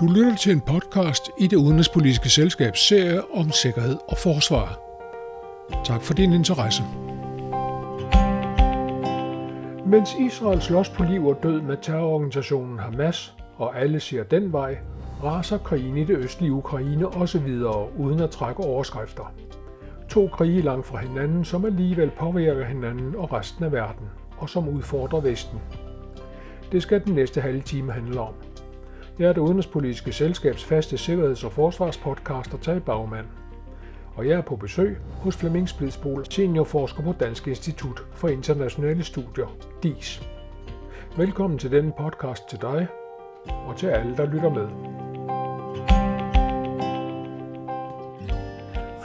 Du lytter til en podcast i det udenrigspolitiske selskabs serie om sikkerhed og forsvar. Tak for din interesse. Mens Israel slås på liv og død med terrororganisationen Hamas, og alle ser den vej, raser krigen i det østlige Ukraine også videre, uden at trække overskrifter. To krige langt fra hinanden, som alligevel påvirker hinanden og resten af verden, og som udfordrer Vesten. Det skal den næste halve time handle om. Jeg er det udenrigspolitiske selskabs faste sikkerheds- og forsvarspodcaster Tage Bagmand. Og jeg er på besøg hos Flemming Splidsbol, seniorforsker på Dansk Institut for Internationale Studier, DIS. Velkommen til denne podcast til dig og til alle, der lytter med.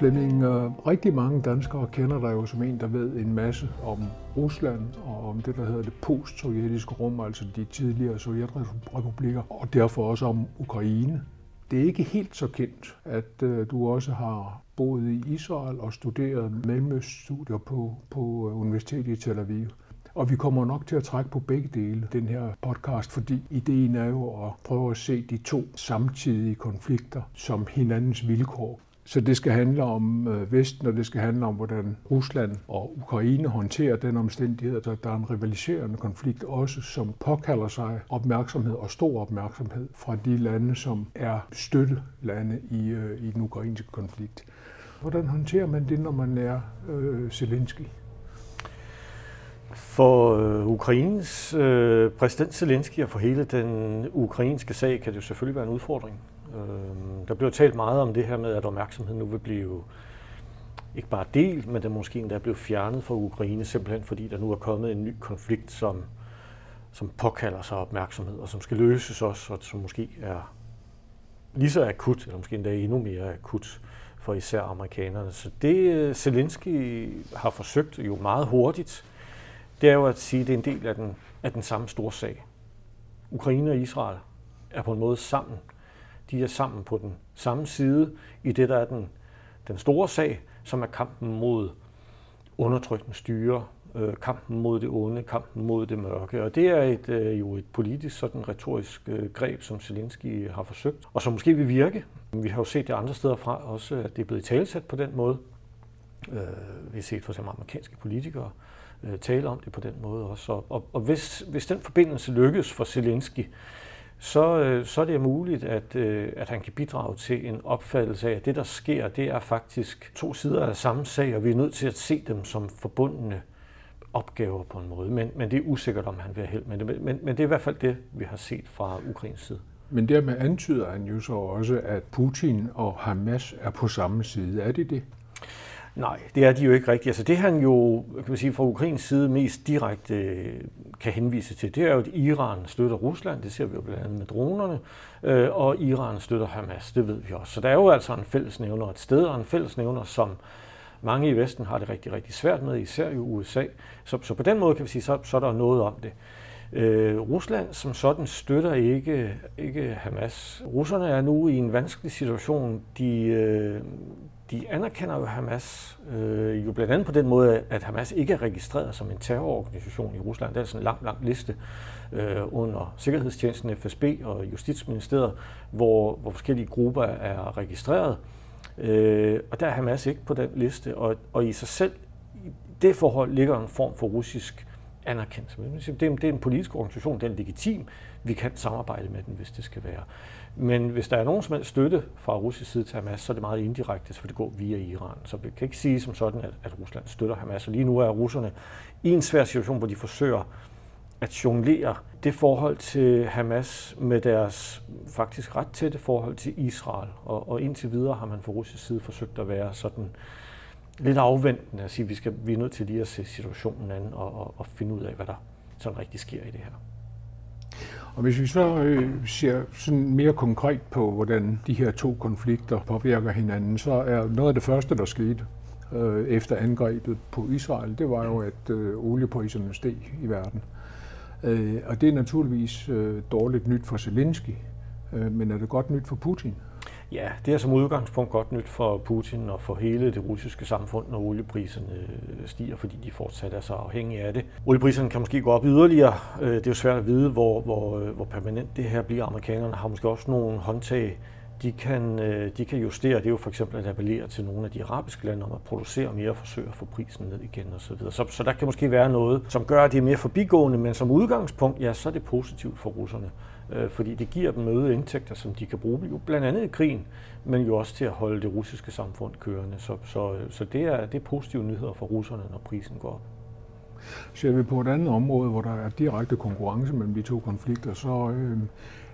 Flemming, øh, rigtig mange danskere kender dig jo som en, der ved en masse om Rusland og om det, der hedder det post-sovjetiske rum, altså de tidligere sovjetrepublikker, og derfor også om Ukraine. Det er ikke helt så kendt, at øh, du også har boet i Israel og studeret mellemøststudier på, på øh, Universitetet i Tel Aviv. Og vi kommer nok til at trække på begge dele den her podcast, fordi ideen er jo at prøve at se de to samtidige konflikter som hinandens vilkår. Så det skal handle om øh, Vesten, og det skal handle om, hvordan Rusland og Ukraine håndterer den omstændighed, at der er en rivaliserende konflikt også, som påkalder sig opmærksomhed og stor opmærksomhed fra de lande, som er støttelande i, øh, i den ukrainske konflikt. Hvordan håndterer man det, når man er øh, Zelensky? For øh, Ukraines øh, præsident Zelensky og for hele den ukrainske sag kan det jo selvfølgelig være en udfordring. Øh, der bliver talt meget om det her med, at opmærksomheden nu vil blive ikke bare delt, men den måske endda blevet fjernet fra Ukraine, simpelthen fordi der nu er kommet en ny konflikt, som, som påkalder sig opmærksomhed, og som skal løses også, og som måske er lige så akut, eller måske endda endnu mere akut for især amerikanerne. Så det øh, Zelensky har forsøgt jo meget hurtigt, det er jo at sige, at det er en del af den, af den samme store sag. Ukraine og Israel er på en måde sammen de er sammen på den samme side i det, der er den, den store sag, som er kampen mod undertrykkende styre, øh, kampen mod det onde, kampen mod det mørke. Og det er et, øh, jo et politisk, sådan retorisk øh, greb, som Zelensky har forsøgt, og som måske vil virke. Vi har jo set det andre steder fra også, at det er blevet talsat på den måde. Øh, vi har set for eksempel amerikanske politikere øh, tale om det på den måde også. Og, og, og hvis, hvis den forbindelse lykkes for Zelensky, så, øh, så er det muligt, at, øh, at han kan bidrage til en opfattelse af, at det, der sker, det er faktisk to sider af samme sag, og vi er nødt til at se dem som forbundne opgaver på en måde. Men, men det er usikkert, om han vil have held med det. Men, men det er i hvert fald det, vi har set fra Ukrains side. Men dermed antyder han jo så også, at Putin og Hamas er på samme side. Er det det? Nej, det er de jo ikke rigtigt. Altså det han jo, kan man sige, fra Ukrains side mest direkte øh, kan henvise til, det er jo, at Iran støtter Rusland, det ser vi jo blandt andet med dronerne, øh, og Iran støtter Hamas, det ved vi også. Så der er jo altså en fællesnævner et sted, og en fællesnævner, som mange i Vesten har det rigtig, rigtig svært med, især i USA. Så, så på den måde kan vi sige, så, så er der noget om det. Øh, Rusland som sådan støtter ikke, ikke Hamas. Russerne er nu i en vanskelig situation. De, øh, de anerkender jo Hamas øh, jo blandt andet på den måde, at Hamas ikke er registreret som en terrororganisation i Rusland. Det er sådan en lang, lang liste øh, under Sikkerhedstjenesten, FSB og Justitsministeriet, hvor, hvor forskellige grupper er registreret. Øh, og der er Hamas ikke på den liste, og, og i sig selv, i det forhold ligger en form for russisk anerkendt. Det er, det er en politisk organisation, den er legitim. Vi kan samarbejde med den, hvis det skal være. Men hvis der er nogen som helst støtte fra russisk side til Hamas, så er det meget indirekte, for det går via Iran. Så vi kan ikke sige som sådan, at, at Rusland støtter Hamas. Og lige nu er russerne i en svær situation, hvor de forsøger at jonglere det forhold til Hamas med deres faktisk ret tætte forhold til Israel. Og, og indtil videre har man fra russisk side forsøgt at være sådan lidt afventende at sige, at vi, skal, vi er nødt til lige at se situationen an og, og, og finde ud af, hvad der sådan rigtig sker i det her. Og hvis vi så øh, ser sådan mere konkret på, hvordan de her to konflikter påvirker hinanden, så er noget af det første, der skete øh, efter angrebet på Israel, det var jo, at øh, oliepriserne steg i verden. Øh, og det er naturligvis øh, dårligt nyt for Zelensky, øh, men er det godt nyt for Putin? Ja, det er som udgangspunkt godt nyt for Putin og for hele det russiske samfund, når oliepriserne øh, stiger, fordi de fortsat er så afhængige af det. Oliepriserne kan måske gå op yderligere. Øh, det er jo svært at vide, hvor, hvor, øh, hvor permanent det her bliver. Amerikanerne har måske også nogle håndtag, de kan, de kan justere. Det er jo for eksempel at appellere til nogle af de arabiske lande om at producere mere og forsøge at få prisen ned igen osv. Så, så, så der kan måske være noget, som gør, at det er mere forbigående, men som udgangspunkt, ja, så er det positivt for russerne øh, fordi det giver dem øgede indtægter, som de kan bruge, jo blandt andet i krigen, men jo også til at holde det russiske samfund kørende. Så, så, så det, er, det er positive nyheder for russerne, når prisen går op. Ser vi på et andet område, hvor der er direkte konkurrence mellem de to konflikter, så øh,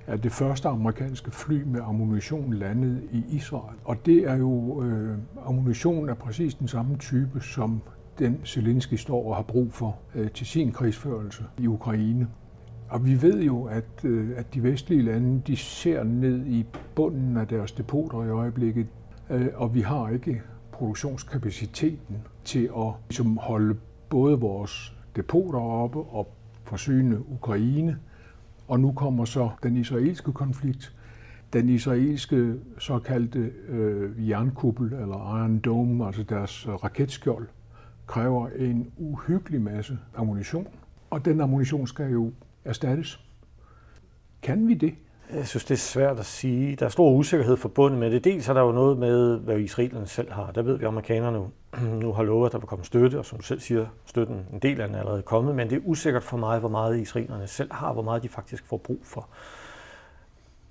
er det første amerikanske fly med ammunition landet i Israel. Og det er jo, øh, ammunition er præcis den samme type, som den Zelensky står og har brug for øh, til sin krigsførelse i Ukraine. Og vi ved jo, at, øh, at de vestlige lande de ser ned i bunden af deres depoter i øjeblikket, øh, og vi har ikke produktionskapaciteten til at ligesom, holde både vores depoter oppe og forsyne Ukraine. Og nu kommer så den israelske konflikt. Den israelske såkaldte øh, jernkuppel, eller Iron Dome, altså deres øh, raketskjold, kræver en uhyggelig masse ammunition. Og den ammunition skal jo erstattes. Kan vi det? Jeg synes, det er svært at sige. Der er stor usikkerhed forbundet med det. Dels er der jo noget med, hvad israelerne selv har. Der ved vi, at amerikanerne nu har lovet, at der vil komme støtte, og som du selv siger, støtten, en del af den er allerede kommet, men det er usikkert for mig, hvor meget israelerne selv har, hvor meget de faktisk får brug for.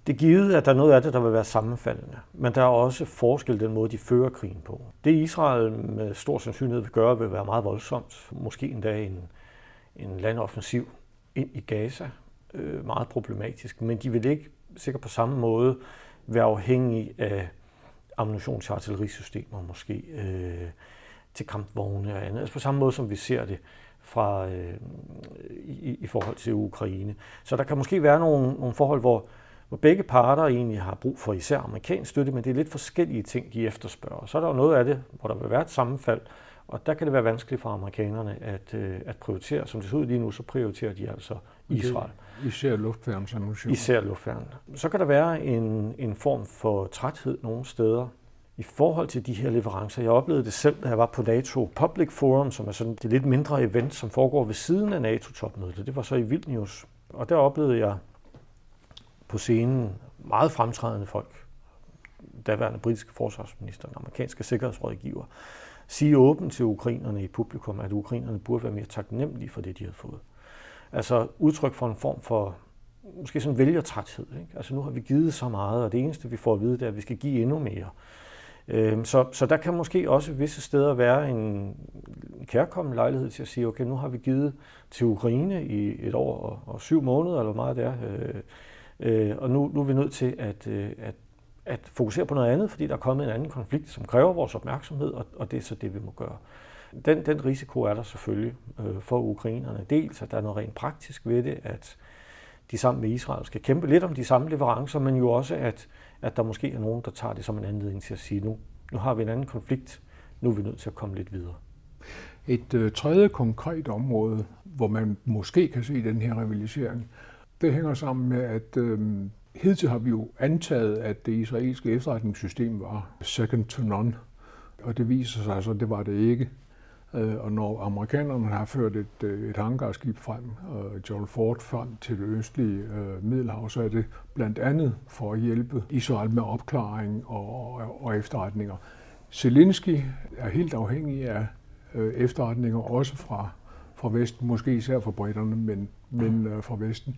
Det er givet, at der er noget af det, der vil være sammenfaldende, men der er også forskel den måde, de fører krigen på. Det Israel med stor sandsynlighed vil gøre, vil være meget voldsomt. Måske endda en, en landoffensiv ind i Gaza. Øh, meget problematisk. Men de vil ikke sikkert på samme måde være afhængige af ammunition til artillerisystemer måske, øh, til kampvogne og andet. Altså på samme måde, som vi ser det fra, øh, i, i forhold til Ukraine. Så der kan måske være nogle, nogle forhold, hvor, hvor begge parter egentlig har brug for især amerikansk støtte, men det er lidt forskellige ting, de efterspørger. Så er der jo noget af det, hvor der vil være et sammenfald, og der kan det være vanskeligt for amerikanerne at, øh, at prioritere. Som det ser ud lige nu, så prioriterer de altså Israel. Især luftværnsammunition. Især luftværn. Så kan der være en, en form for træthed nogle steder i forhold til de her leverancer. Jeg oplevede det selv, da jeg var på NATO Public Forum, som er sådan det lidt mindre event, som foregår ved siden af NATO-topmødet. Det var så i Vilnius. Og der oplevede jeg på scenen meget fremtrædende folk. Daværende britiske forsvarsminister, den amerikanske sikkerhedsrådgiver, sige åbent til ukrainerne i publikum, at ukrainerne burde være mere taknemmelige for det, de havde fået. Altså udtryk for en form for måske sådan vælgertræthed. Ikke? Altså nu har vi givet så meget, og det eneste, vi får at vide, det er, at vi skal give endnu mere. Øhm, så, så der kan måske også visse steder være en kærkommen lejlighed til at sige, okay, nu har vi givet til Ukraine i et år og, og syv måneder, eller hvor meget det er, øh, øh, og nu, nu er vi nødt til at, øh, at at fokusere på noget andet, fordi der er kommet en anden konflikt, som kræver vores opmærksomhed, og, og det er så det, vi må gøre. Den, den risiko er der selvfølgelig øh, for ukrainerne. Dels, at der er noget rent praktisk ved det, at de sammen med Israel skal kæmpe lidt om de samme leverancer, men jo også, at, at der måske er nogen, der tager det som en anledning til at sige, nu, nu har vi en anden konflikt, nu er vi nødt til at komme lidt videre. Et øh, tredje konkret område, hvor man måske kan se den her rivalisering, det hænger sammen med, at øh, Hidtil har vi jo antaget, at det israelske efterretningssystem var second to none, og det viser sig så, at det var det ikke. Øh, og når amerikanerne har ført et, øh, et hangarskib frem, øh, John Ford frem til det østlige Middelhav, så er det blandt andet for at hjælpe Israel med opklaring og, og, og efterretninger. Zelensky er helt afhængig af efterretninger, også fra, fra Vesten, måske især fra britterne, men, men fra Vesten.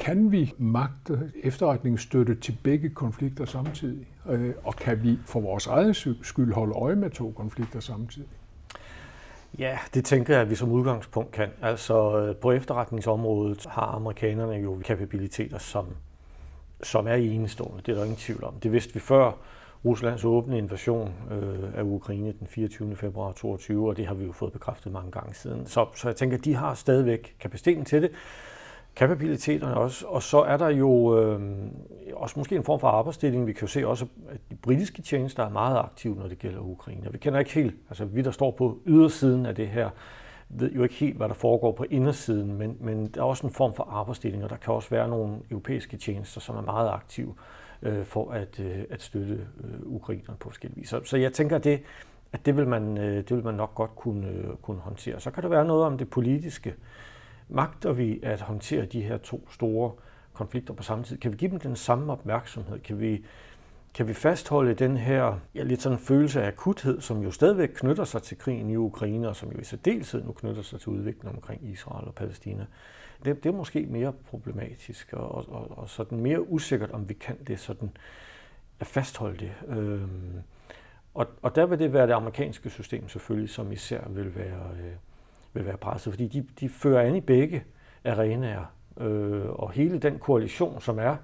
Kan vi magte efterretningsstøtte til begge konflikter samtidig? Øh, og kan vi for vores egen skyld holde øje med to konflikter samtidig? Ja, det tænker jeg, at vi som udgangspunkt kan. Altså øh, på efterretningsområdet har amerikanerne jo kapabiliteter, som, som er enestående. Det er der ingen tvivl om. Det vidste vi før Ruslands åbne invasion øh, af Ukraine den 24. februar 2022, og det har vi jo fået bekræftet mange gange siden. Så, så jeg tænker, at de har stadigvæk kapaciteten til det kapabiliteterne også. Og så er der jo øh, også måske en form for arbejdsdeling. Vi kan jo se også, at de britiske tjenester er meget aktive, når det gælder Ukraine. Vi kender ikke helt, altså vi der står på ydersiden af det her, ved jo ikke helt, hvad der foregår på indersiden, men, men der er også en form for arbejdsdeling, og der kan også være nogle europæiske tjenester, som er meget aktive øh, for at, øh, at støtte øh, ukrainerne på forskellige vis. Så, så jeg tænker, at det, at det vil man, øh, det vil man nok godt kunne, øh, kunne håndtere. Så kan der være noget om det politiske. Magter vi at håndtere de her to store konflikter på samme tid? Kan vi give dem den samme opmærksomhed? Kan vi, kan vi fastholde den her ja, lidt sådan følelse af akuthed, som jo stadigvæk knytter sig til krigen i Ukraine, og som jo i særdeleshed nu knytter sig til udviklingen omkring Israel og Palæstina? Det, det er måske mere problematisk, og, og, og sådan mere usikkert, om vi kan det sådan at fastholde det. Øhm, og, og der vil det være det amerikanske system selvfølgelig, som især vil være, øh, vil være presset, fordi de, de fører an i begge arenaer, øh, og hele den koalition, som er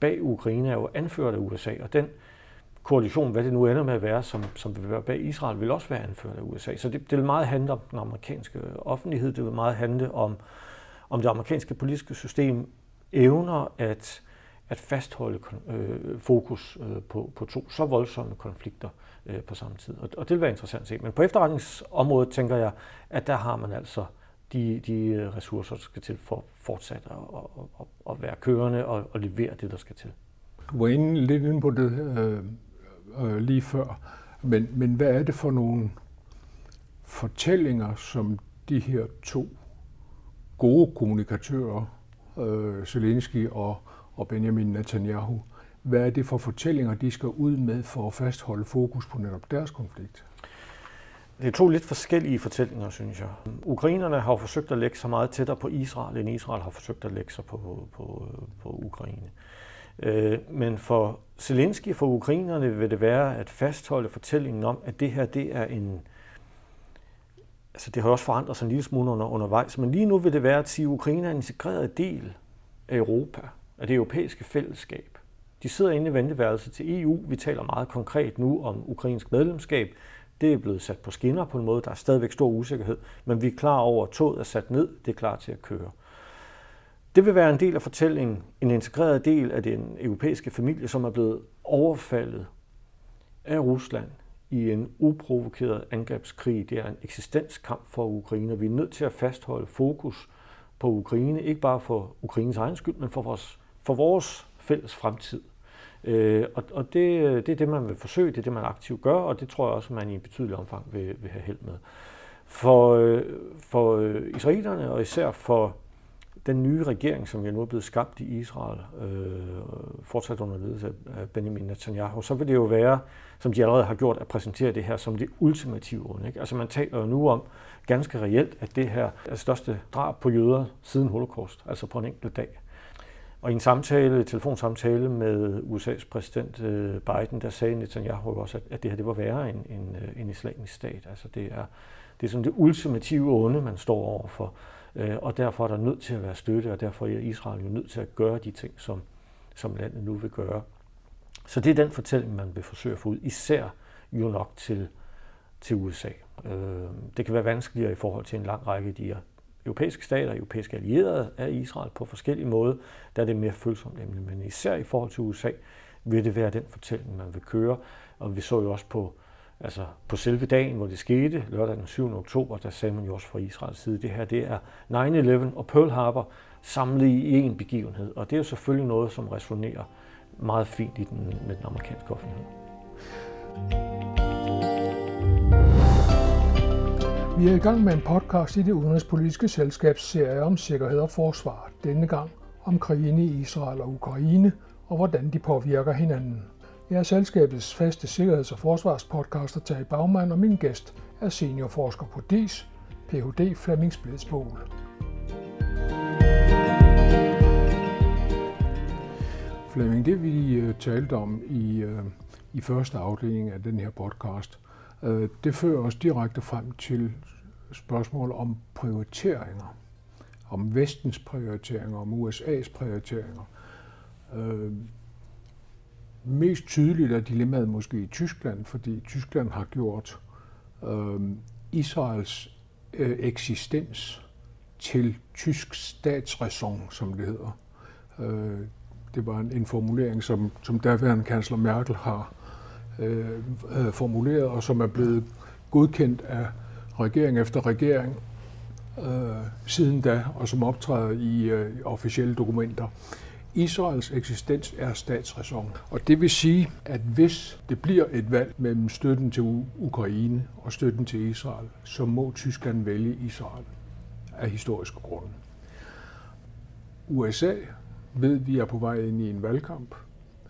bag Ukraine, er jo anført af USA, og den koalition, hvad det nu ender med at være, som, som vil være bag Israel, vil også være anført af USA. Så det, det vil meget handle om den amerikanske offentlighed, det vil meget handle om, om det amerikanske politiske system evner at, at fastholde øh, fokus øh, på, på to så voldsomme konflikter øh, på samme tid. Og, og det vil være interessant at se. Men på efterretningsområdet tænker jeg, at der har man altså de, de ressourcer, der skal til for fortsat at, at, at være kørende og, at levere det, der skal til. Du var inde, lidt inde på det øh, øh, lige før, men, men hvad er det for nogle fortællinger, som de her to gode kommunikatører, øh, Zelensky og, og Benjamin Netanyahu, hvad er det for fortællinger, de skal ud med for at fastholde fokus på netop deres konflikt? Det er to lidt forskellige fortællinger, synes jeg. Ukrainerne har jo forsøgt at lægge sig meget tættere på Israel, end Israel har forsøgt at lægge sig på, på, på Ukraine. Øh, men for Zelensky, for ukrainerne, vil det være at fastholde fortællingen om, at det her det er en... Altså det har også forandret sig en lille smule under, undervejs, men lige nu vil det være at sige, at Ukraine er en integreret del af Europa, af det europæiske fællesskab. De sidder inde i venteværelset til EU. Vi taler meget konkret nu om ukrainsk medlemskab. Det er blevet sat på skinner på en måde. Der er stadigvæk stor usikkerhed, men vi er klar over, at toget er sat ned. Det er klar til at køre. Det vil være en del af fortællingen, en integreret del af den europæiske familie, som er blevet overfaldet af Rusland i en uprovokeret angrebskrig. Det er en eksistenskamp for Ukraine. Vi er nødt til at fastholde fokus på Ukraine, ikke bare for Ukraines egen skyld, men for vores, for vores fælles fremtid. Øh, og og det, det er det, man vil forsøge, det er det, man aktivt gør, og det tror jeg også, man i betydelig omfang vil, vil have held med. For, øh, for øh, israelerne, og især for den nye regering, som jo nu er blevet skabt i Israel, øh, fortsat under ledelse af Benjamin Netanyahu, så vil det jo være, som de allerede har gjort, at præsentere det her som det ultimative onde. Ikke? Altså man taler jo nu om ganske reelt, at det her er det største drab på jøder siden holocaust, altså på en enkelt dag. Og i en samtale, en telefonsamtale med USA's præsident øh, Biden, der sagde Netanyahu også, at det her det var værre end en, øh, en islamisk stat. Altså det er, det er sådan det ultimative onde, man står overfor. Øh, og derfor er der nødt til at være støtte, og derfor er Israel jo nødt til at gøre de ting, som, som landet nu vil gøre. Så det er den fortælling, man vil forsøge at få ud, især jo nok til, til USA. Det kan være vanskeligere i forhold til en lang række af de her europæiske stater, europæiske allierede af Israel på forskellige måder, der er det mere følsomt emne. Men især i forhold til USA vil det være den fortælling, man vil køre. Og vi så jo også på, altså på selve dagen, hvor det skete, lørdag den 7. oktober, der sagde man jo også fra Israels side, det her det er 9-11 og Pearl Harbor samlet i en begivenhed. Og det er jo selvfølgelig noget, som resonerer meget fint i den, med den amerikanske offentlighed. Vi er i gang med en podcast i det udenrigspolitiske selskabs serie om sikkerhed og forsvar. Denne gang om krigen i Israel og Ukraine og hvordan de påvirker hinanden. Jeg er selskabets faste sikkerheds- og forsvarspodcaster Tage Bagman, og min gæst er seniorforsker på DIS, Ph.D. Flemming Splidsbol. Flemming, det vi øh, talte om i, øh, i første afdeling af den her podcast, Øh, det fører os direkte frem til spørgsmål om prioriteringer. Om vestens prioriteringer, om USA's prioriteringer. Øh, mest tydeligt er dilemmaet måske i Tyskland, fordi Tyskland har gjort øh, Israels øh, eksistens til tysk statsræson, som det hedder. Øh, det var en, en formulering, som, som daværende kansler Merkel har Øh, øh, formuleret, og som er blevet godkendt af regering efter regering øh, siden da, og som optræder i øh, officielle dokumenter. Israels eksistens er statsræson. Og det vil sige, at hvis det bliver et valg mellem støtten til Ukraine og støtten til Israel, så må Tyskland vælge Israel af historiske grunde. USA ved, at vi er på vej ind i en valgkamp,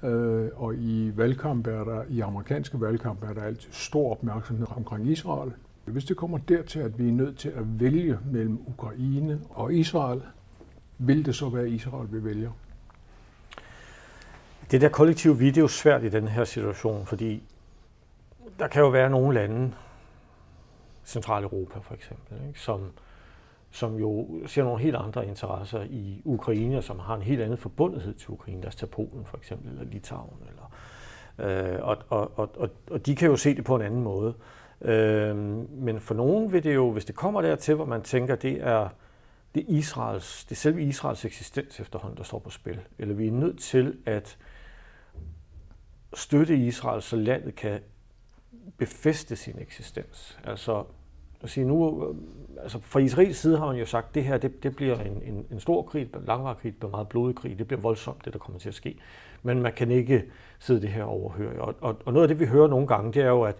øh, og i valgkamp er der, i amerikanske valgkamp er der altid stor opmærksomhed omkring Israel. Hvis det kommer dertil, at vi er nødt til at vælge mellem Ukraine og Israel, vil det så være Israel, vi vælger? Det der kollektive video er svært i den her situation, fordi der kan jo være nogle lande, Centraleuropa for eksempel, ikke, som, som jo ser nogle helt andre interesser i Ukraine, som har en helt anden forbundethed til Ukraine. Lad os tage Polen for eksempel, eller Litauen. Eller, øh, og, og, og, og de kan jo se det på en anden måde. Øh, men for nogen vil det jo, hvis det kommer dertil, hvor man tænker, det er, det er, Israels, det er selve Israels eksistens efterhånden, der står på spil. Eller vi er nødt til at støtte Israel, så landet kan befeste sin eksistens. Altså at sige nu, altså fra Israels side har man jo sagt, at det her det, det bliver en, en, en stor krig, en langvarig krig, det bliver meget blodig krig, det bliver voldsomt, det der kommer til at ske. Men man kan ikke sidde det her overhøre. Og, og, og noget af det, vi hører nogle gange, det er jo, at,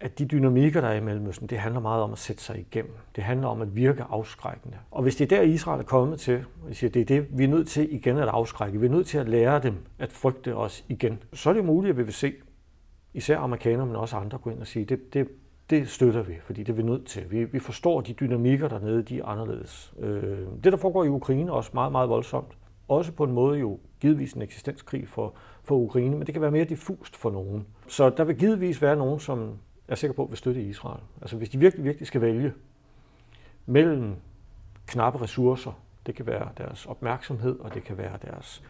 at de dynamikker, der er i Mellemøsten, det handler meget om at sætte sig igennem. Det handler om at virke afskrækkende. Og hvis det er der, Israel er kommet til, og siger, det er det, vi er nødt til igen at afskrække, vi er nødt til at lære dem at frygte os igen, så er det muligt, at vi vil se især amerikanere, men også andre gå ind og sige, det, det, det støtter vi, fordi det er vi nødt til. Vi, vi forstår de dynamikker dernede, de er anderledes. Øh, det, der foregår i Ukraine, er også meget, meget voldsomt. Også på en måde jo givetvis en eksistenskrig for, for Ukraine, men det kan være mere diffust for nogen. Så der vil givetvis være nogen, som er sikker på at vil støtte Israel. Altså hvis de virkelig, virkelig skal vælge mellem knappe ressourcer, det kan være deres opmærksomhed, og det kan være deres,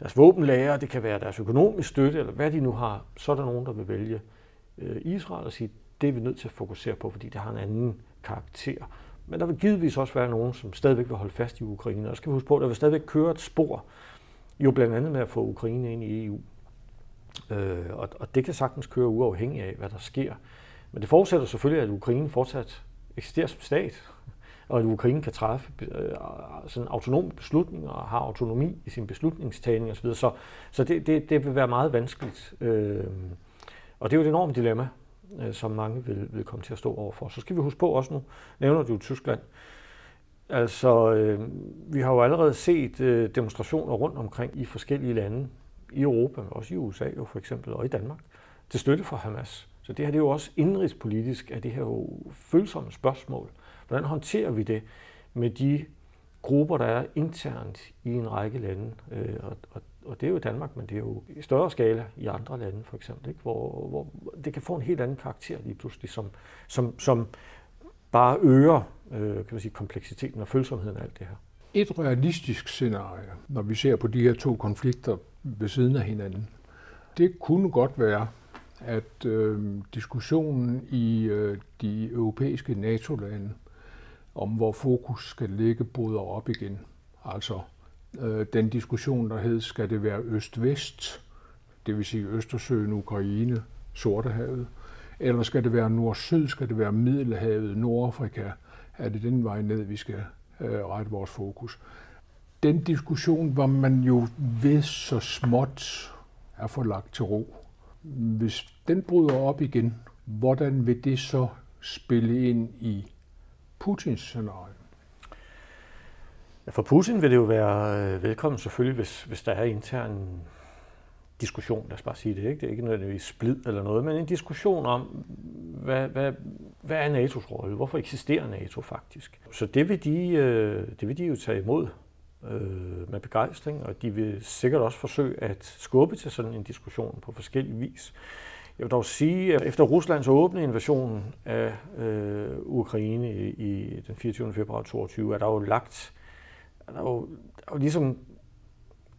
deres våbenlager, det kan være deres økonomisk støtte, eller hvad de nu har, så er der nogen, der vil vælge øh, Israel og sige, det er vi nødt til at fokusere på, fordi det har en anden karakter. Men der vil givetvis også være nogen, som stadigvæk vil holde fast i Ukraine. Og skal vi huske på, at der vil stadigvæk køre et spor, jo blandt andet med at få Ukraine ind i EU. Øh, og, og det kan sagtens køre uafhængigt af, hvad der sker. Men det forudsætter selvfølgelig, at Ukraine fortsat eksisterer som stat, og at Ukraine kan træffe øh, sådan autonome beslutninger og har autonomi i sin beslutningstagning osv. Så, så det, det, det vil være meget vanskeligt. Øh, og det er jo et enormt dilemma, øh, som mange vil, vil komme til at stå overfor. Så skal vi huske på også nu, nævner du Tyskland. Altså, øh, vi har jo allerede set øh, demonstrationer rundt omkring i forskellige lande, i Europa, men også i USA jo for eksempel, og i Danmark, til støtte for Hamas. Så det her det er jo også indrigspolitisk, at det her jo følsomme spørgsmål. Hvordan håndterer vi det med de grupper, der er internt i en række lande? Øh, og, og, og det er jo Danmark, men det er jo i større skala i andre lande for eksempel, ikke? Hvor, hvor det kan få en helt anden karakter lige pludselig, som, som, som bare øger øh, kan man sige, kompleksiteten og følsomheden af alt det her. Et realistisk scenarie, når vi ser på de her to konflikter ved siden af hinanden, det kunne godt være, at øh, diskussionen i øh, de europæiske NATO-lande om hvor fokus skal ligge, bryder op igen. Altså øh, den diskussion, der hed, skal det være øst-vest, det vil sige Østersøen, Ukraine, Sortehavet, eller skal det være nord-syd, skal det være Middelhavet, Nordafrika, er det den vej ned, vi skal øh, rette vores fokus. Den diskussion var man jo ved så småt er få lagt til ro. Hvis den bryder op igen, hvordan vil det så spille ind i Putins scenarie? For Putin vil det jo være øh, velkommen selvfølgelig, hvis, hvis der er intern diskussion, lad os bare sige det, ikke? det er ikke nødvendigvis splid eller noget, men en diskussion om, hvad, hvad, hvad er NATO's rolle? Hvorfor eksisterer NATO faktisk? Så det vil de, øh, det vil de jo tage imod øh, med begejstring, og de vil sikkert også forsøge at skubbe til sådan en diskussion på forskellige vis. Jeg vil dog sige, at efter Ruslands åbne invasion af øh, Ukraine i, i den 24. februar 2022, er der jo lagt, er der er jo ligesom,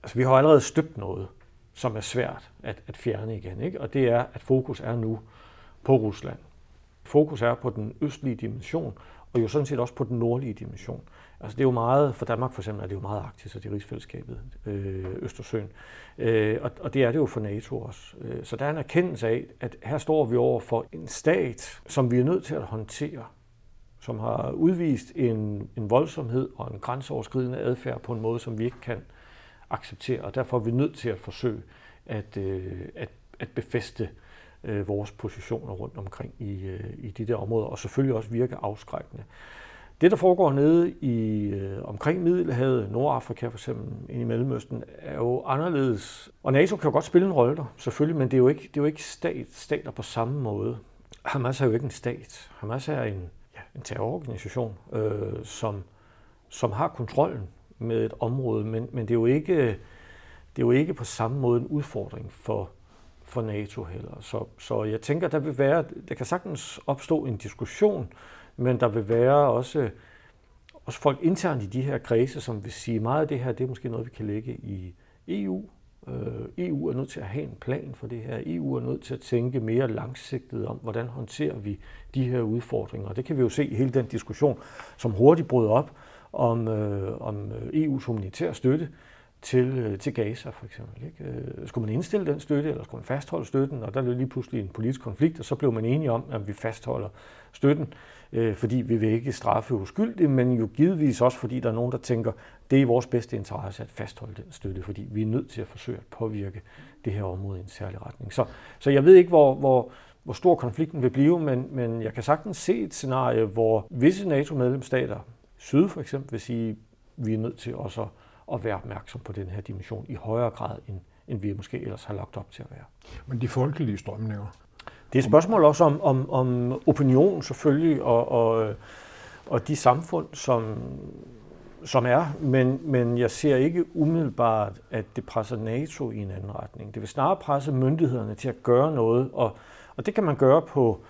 altså vi har allerede støbt noget, som er svært at, at fjerne igen, ikke? og det er, at fokus er nu på Rusland. Fokus er på den østlige dimension, og jo sådan set også på den nordlige dimension. Altså det er jo meget, for Danmark for eksempel er det jo meget Arktis og det er rigsfællesskabet, øh, Østersøen. Øh, og, og det er det jo for NATO også. Øh, så der er en erkendelse af, at her står vi over for en stat, som vi er nødt til at håndtere, som har udvist en, en voldsomhed og en grænseoverskridende adfærd på en måde, som vi ikke kan acceptere, og derfor er vi nødt til at forsøge at, øh, at, at befeste øh, vores positioner rundt omkring i, øh, i de der områder, og selvfølgelig også virke afskrækkende. Det, der foregår nede i øh, omkring Middelhavet, Nordafrika for eksempel, ind i Mellemøsten, er jo anderledes. Og NATO kan jo godt spille en rolle der, selvfølgelig, men det er jo ikke, det er jo ikke stat, stater på samme måde. Hamas er jo ikke en stat. Hamas er en, en terrororganisation, øh, som, som har kontrollen med et område, men, men det, er jo ikke, det er jo ikke på samme måde en udfordring for, for NATO heller. Så, så jeg tænker, der vil være, der kan sagtens opstå en diskussion, men der vil være også, også folk internt i de her kredse, som vil sige, meget af det her, det er måske noget, vi kan lægge i EU. Øh, EU er nødt til at have en plan for det her. EU er nødt til at tænke mere langsigtet om, hvordan håndterer vi de her udfordringer. Og det kan vi jo se i hele den diskussion, som hurtigt brød op om, øh, om øh, EU's humanitære støtte til, øh, til Gaza for eksempel. Ikke? Øh, skulle man indstille den støtte, eller skulle man fastholde støtten? Og der blev lige pludselig en politisk konflikt, og så blev man enige om, at vi fastholder støtten, øh, fordi vi vil ikke straffe uskyldige, men jo givetvis også, fordi der er nogen, der tænker, det er i vores bedste interesse at fastholde den støtte, fordi vi er nødt til at forsøge at påvirke det her område i en særlig retning. Så, så jeg ved ikke, hvor, hvor, hvor stor konflikten vil blive, men, men jeg kan sagtens se et scenarie, hvor visse NATO-medlemsstater, Syd for eksempel, vil sige, vi er nødt til også at at være opmærksom på den her dimension i højere grad, end, end vi måske ellers har lagt op til at være. Men de folkelige strømninger? Det er et spørgsmål også om, om, om opinion selvfølgelig, og, og, og de samfund, som, som er, men, men jeg ser ikke umiddelbart, at det presser NATO i en anden retning. Det vil snarere presse myndighederne til at gøre noget, og, og det kan man gøre på,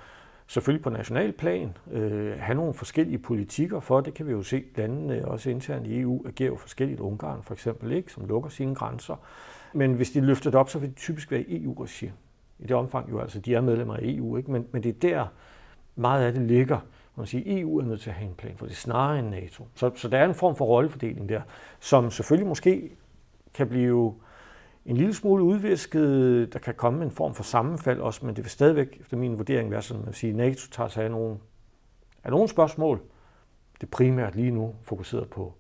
selvfølgelig på national plan, øh, have nogle forskellige politikker for. Det kan vi jo se, landene også internt i EU agerer jo forskelligt. Ungarn for eksempel, ikke, som lukker sine grænser. Men hvis de løfter det op, så vil det typisk være EU-regi. I det omfang jo, altså de er medlemmer af EU, ikke? Men, men det er der meget af det ligger. Man siger, EU er nødt til at have en plan, for det snarere end NATO. Så, så der er en form for rollefordeling der, som selvfølgelig måske kan blive en lille smule udvisket. Der kan komme en form for sammenfald også, men det vil stadigvæk, efter min vurdering, være sådan, at sige, at NATO tager sig af nogle, af nogle spørgsmål. Det er primært lige nu fokuseret på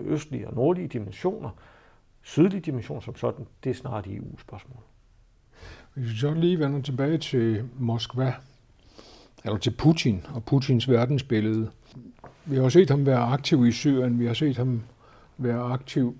østlige og nordlige dimensioner. Sydlige dimensioner som sådan, det er snart EU-spørgsmål. Hvis vi så lige vender tilbage til Moskva, eller til Putin og Putins verdensbillede. Vi har set ham være aktiv i Syrien, vi har set ham være aktiv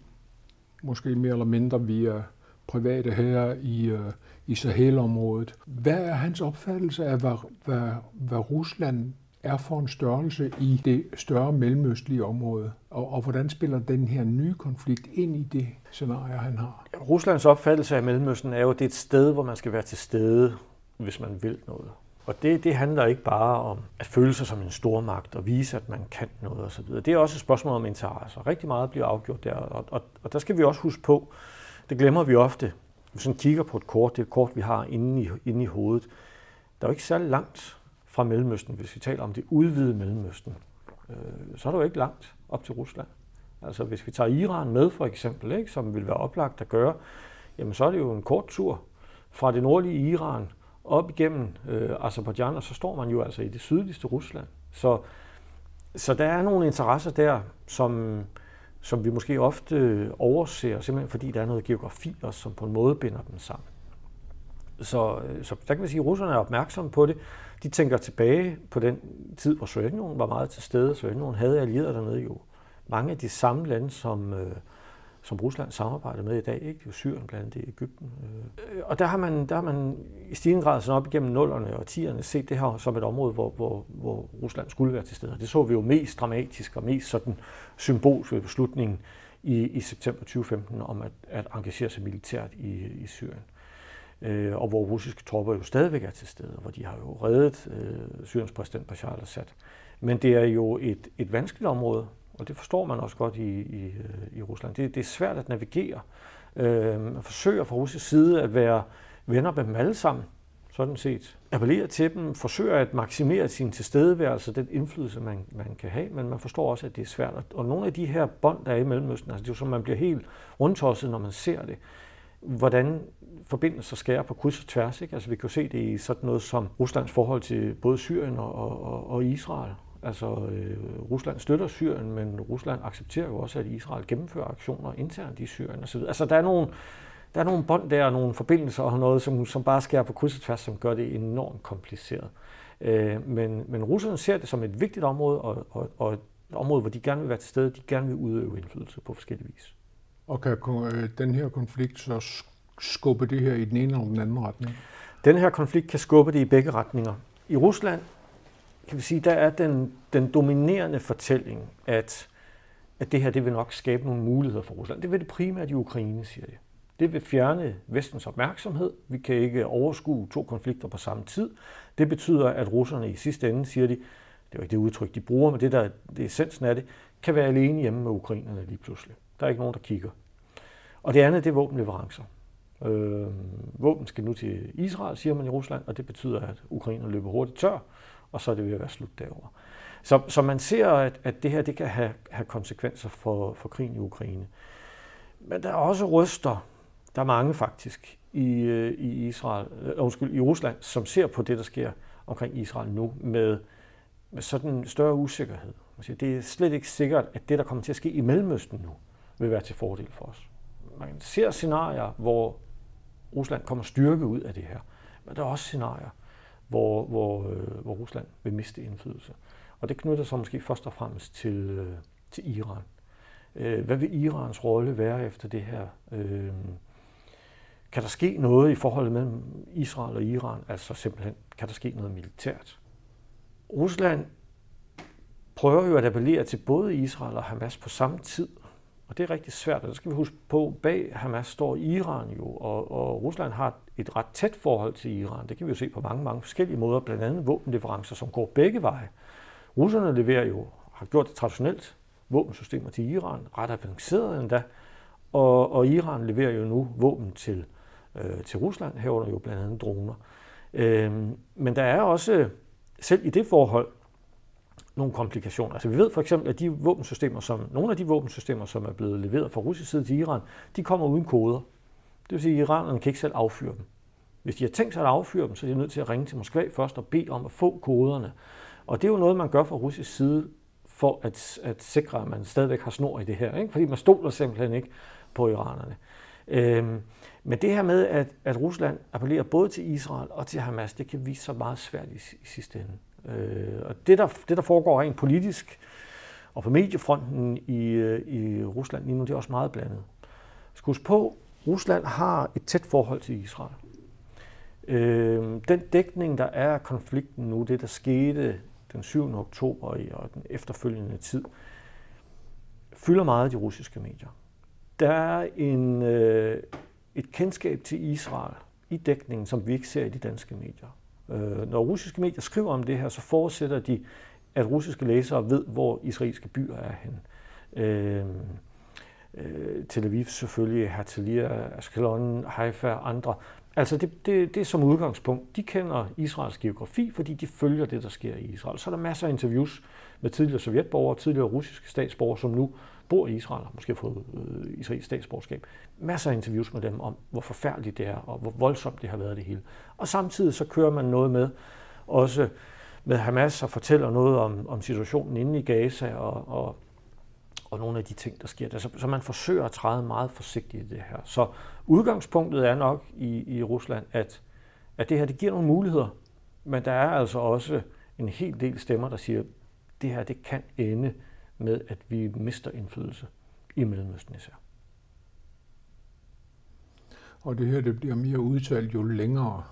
måske mere eller mindre via private her i, øh, i Sahel-området. Hvad er hans opfattelse af, hvad, hvad, hvad Rusland er for en størrelse i det større mellemøstlige område? Og, og hvordan spiller den her nye konflikt ind i det scenarie, han har? Ruslands opfattelse af Mellemøsten er jo, at det er et sted, hvor man skal være til stede, hvis man vil noget. Og det, det handler ikke bare om at føle sig som en stormagt og vise, at man kan noget osv. Det er også et spørgsmål om interesser. Rigtig meget bliver afgjort der, og, og, og der skal vi også huske på, det glemmer vi ofte. Hvis vi kigger på et kort, det kort, vi har inde i, inde i hovedet, der er jo ikke særlig langt fra Mellemøsten, hvis vi taler om det udvidede Mellemøsten. Øh, så er der jo ikke langt op til Rusland. Altså hvis vi tager Iran med for eksempel, ikke, som vil være oplagt at gøre, jamen så er det jo en kort tur fra det nordlige Iran op igennem øh, Azerbaijan, og så står man jo altså i det sydligste Rusland. Så, så der er nogle interesser der, som, som vi måske ofte øh, overser, simpelthen fordi der er noget geografi også, som på en måde binder dem sammen. Så, øh, så der kan vi sige, at russerne er opmærksomme på det. De tænker tilbage på den tid, hvor Sovjetunionen var meget til stede. Sovjetunionen havde allierede dernede jo. Mange af de samme lande, som, øh, som Rusland samarbejder med i dag, ikke? Det er Syrien blandt andet, det er Ægypten. Øh. Og der har, man, der har man i stigende grad sådan op igennem nullerne og tierne set det her som et område, hvor, hvor, hvor Rusland skulle være til stede. Det så vi jo mest dramatisk og mest sådan symbolsk ved beslutningen i, i september 2015 om at, at engagere sig militært i, i Syrien. Øh, og hvor russiske tropper jo stadigvæk er til stede, hvor de har jo reddet øh, Syriens præsident Bashar al-Assad. Men det er jo et, et vanskeligt område, og det forstår man også godt i, i, øh, i Rusland. Det, det er svært at navigere. Øh, man forsøger fra russisk side at være venner med dem alle sammen, sådan set. Appellerer til dem, forsøger at maksimere sin tilstedeværelse, den indflydelse, man, man kan have, men man forstår også, at det er svært. Og nogle af de her bånd, der er i Mellemøsten, altså det er jo som, man bliver helt rundtosset, når man ser det. Hvordan forbindelser skærer på kryds og tværs. Ikke? Altså, vi kan jo se det i sådan noget som Ruslands forhold til både Syrien og, og, og Israel Altså, øh, Rusland støtter Syrien, men Rusland accepterer jo også, at Israel gennemfører aktioner internt i Syrien osv. Altså, der er nogle, der er nogle bånd der, nogle forbindelser og noget, som, som bare skærer på kryds og tværs, som gør det enormt kompliceret. Øh, men, men russerne ser det som et vigtigt område, og, og, og et område, hvor de gerne vil være til stede, de gerne vil udøve indflydelse på forskellige vis. Og kan øh, den her konflikt så skubbe det her i den ene eller den anden retning? Den her konflikt kan skubbe det i begge retninger. I Rusland kan vi sige, der er den, den dominerende fortælling, at, at det her det vil nok skabe nogle muligheder for Rusland. Det vil det primært i Ukraine, siger de. Det vil fjerne vestens opmærksomhed. Vi kan ikke overskue to konflikter på samme tid. Det betyder, at russerne i sidste ende, siger de, det er jo ikke det udtryk, de bruger, men det der det essensen af det, kan være alene hjemme med ukrainerne lige pludselig. Der er ikke nogen, der kigger. Og det andet, det er våbenleverancer. Øh, våben skal nu til Israel, siger man i Rusland, og det betyder, at Ukraine løber hurtigt tør, og så er det ved at være slut derovre. Så, så man ser, at, at det her det kan have, have konsekvenser for, for krigen i Ukraine. Men der er også ryster, der er mange faktisk, i, øh, i Israel, uh, undskyld, i Rusland, som ser på det, der sker omkring Israel nu, med, med sådan en større usikkerhed. Man siger, Det er slet ikke sikkert, at det, der kommer til at ske i Mellemøsten nu, vil være til fordel for os. Man ser scenarier, hvor Rusland kommer styrke ud af det her. Men der er også scenarier, hvor, hvor, øh, hvor Rusland vil miste indflydelse. Og det knytter sig måske først og fremmest til, øh, til Iran. Øh, hvad vil Irans rolle være efter det her? Øh, kan der ske noget i forholdet mellem Israel og Iran? Altså simpelthen, kan der ske noget militært? Rusland prøver jo at appellere til både Israel og Hamas på samme tid. Og det er rigtig svært, og der skal vi huske på, bag Hamas står Iran jo, og, og Rusland har et ret tæt forhold til Iran. Det kan vi jo se på mange, mange forskellige måder, blandt andet våbenleverancer, som går begge veje. Russerne leverer jo, har gjort det traditionelt, våbensystemer til Iran, ret avanceret endda, og, og Iran leverer jo nu våben til, øh, til Rusland, herunder jo blandt andet droner. Øh, men der er også, selv i det forhold, nogle komplikationer. Altså vi ved for eksempel, at de våbensystemer, som, nogle af de våbensystemer, som er blevet leveret fra russisk side til Iran, de kommer uden koder. Det vil sige, at iranerne kan ikke selv affyre dem. Hvis de har tænkt sig at affyre dem, så er de nødt til at ringe til Moskva først og bede om at få koderne. Og det er jo noget, man gør fra russisk side for at, at sikre, at man stadigvæk har snor i det her. Ikke? Fordi man stoler simpelthen ikke på iranerne. Øhm, men det her med, at, at Rusland appellerer både til Israel og til Hamas, det kan vise sig meget svært i, i sidste ende. Øh, og det der, det, der foregår rent politisk og på mediefronten i, øh, i Rusland lige nu, det er også meget blandet. Skal på, Rusland har et tæt forhold til Israel. Øh, den dækning, der er af konflikten nu, det der skete den 7. oktober og den efterfølgende tid, fylder meget af de russiske medier. Der er en, øh, et kendskab til Israel i dækningen, som vi ikke ser i de danske medier. Øh, når russiske medier skriver om det her, så forudsætter de, at russiske læsere ved, hvor israelske byer er hen. Øh, øh, Tel Aviv selvfølgelig, Herzliya, Ashkelon, Haifa og andre. Altså det, det, det er som udgangspunkt. De kender Israels geografi, fordi de følger det, der sker i Israel. Så er der masser af interviews med tidligere sovjetborgere, tidligere russiske statsborgere, som nu bor i Israel, og måske har fået øh, israelsk statsborgerskab. Masser af interviews med dem om, hvor forfærdeligt det er, og hvor voldsomt det har været det hele. Og samtidig så kører man noget med, også med Hamas, og fortæller noget om, om situationen inde i Gaza, og, og, og nogle af de ting, der sker der. Så, så man forsøger at træde meget forsigtigt i det her. Så udgangspunktet er nok i, i Rusland, at, at det her det giver nogle muligheder, men der er altså også en hel del stemmer, der siger, at det her det kan ende med, at vi mister indflydelse i Mellemøsten især. Og det her det bliver mere udtalt, jo længere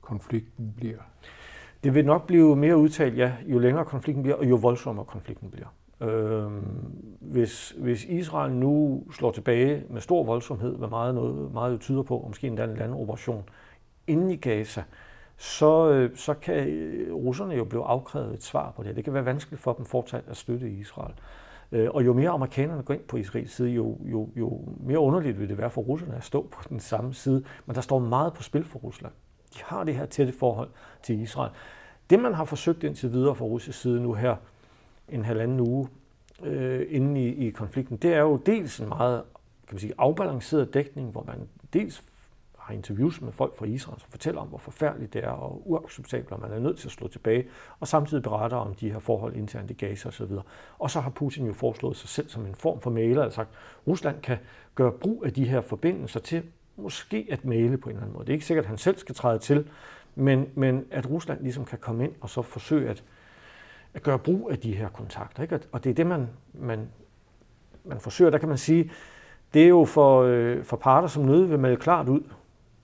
konflikten bliver. Det vil nok blive mere udtalt, ja, jo længere konflikten bliver, og jo voldsommere konflikten bliver. Øh, hvis, hvis Israel nu slår tilbage med stor voldsomhed, hvad meget, noget, meget tyder på, og måske endda en landoperation, inde i Gaza, så, øh, så kan øh, russerne jo blive afkrævet et svar på det. Det kan være vanskeligt for dem fortsat at støtte Israel. Øh, og jo mere amerikanerne går ind på Israels side, jo, jo, jo mere underligt vil det være for russerne at stå på den samme side. Men der står meget på spil for Rusland. De har det her tætte forhold til Israel. Det, man har forsøgt indtil videre fra russisk side nu her, en halvanden uge øh, inde i, i konflikten, det er jo dels en meget kan man sige, afbalanceret dækning, hvor man dels har interviews med folk fra Israel, som fortæller om, hvor forfærdeligt det er og uacceptabelt, og man er nødt til at slå tilbage, og samtidig beretter om de her forhold internt i Gaza osv. Og så har Putin jo foreslået sig selv som en form for maler, altså sagt, at Rusland kan gøre brug af de her forbindelser til måske at male på en eller anden måde. Det er ikke sikkert, at han selv skal træde til, men, men at Rusland ligesom kan komme ind og så forsøge at, at gøre brug af de her kontakter. Ikke? Og det er det, man, man, man forsøger. Der kan man sige, det er jo for, øh, for parter, som nødt vil melde klart ud.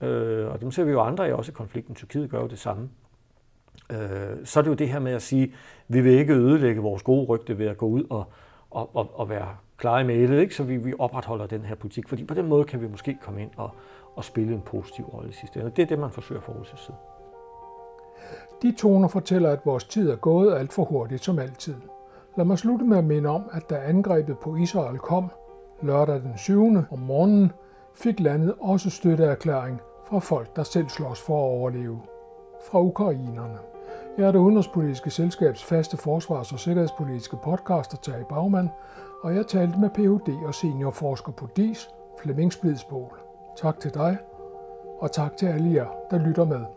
Øh, og dem ser vi jo andre i også i konflikten. Tyrkiet gør jo det samme. Øh, så er det jo det her med at sige, vi vil ikke ødelægge vores gode rygte ved at gå ud og, og, og, og være klare i mailet, ikke? så vi, vi opretholder den her politik. Fordi på den måde kan vi måske komme ind og, og spille en positiv rolle i sidste ende. Det er det, man forsøger fra Russisk side. De toner fortæller, at vores tid er gået alt for hurtigt som altid. Lad mig slutte med at minde om, at da angrebet på Israel kom, lørdag den 7. om morgenen, fik landet også støtteerklæring fra folk, der selv slås for at overleve. Fra ukrainerne. Jeg er det udenrigspolitiske selskabs faste forsvars- og sikkerhedspolitiske podcaster Terje Bagman, og jeg talte med Ph.D. og seniorforsker på DIS, Flemming Splidsbol. Tak til dig, og tak til alle jer, der lytter med.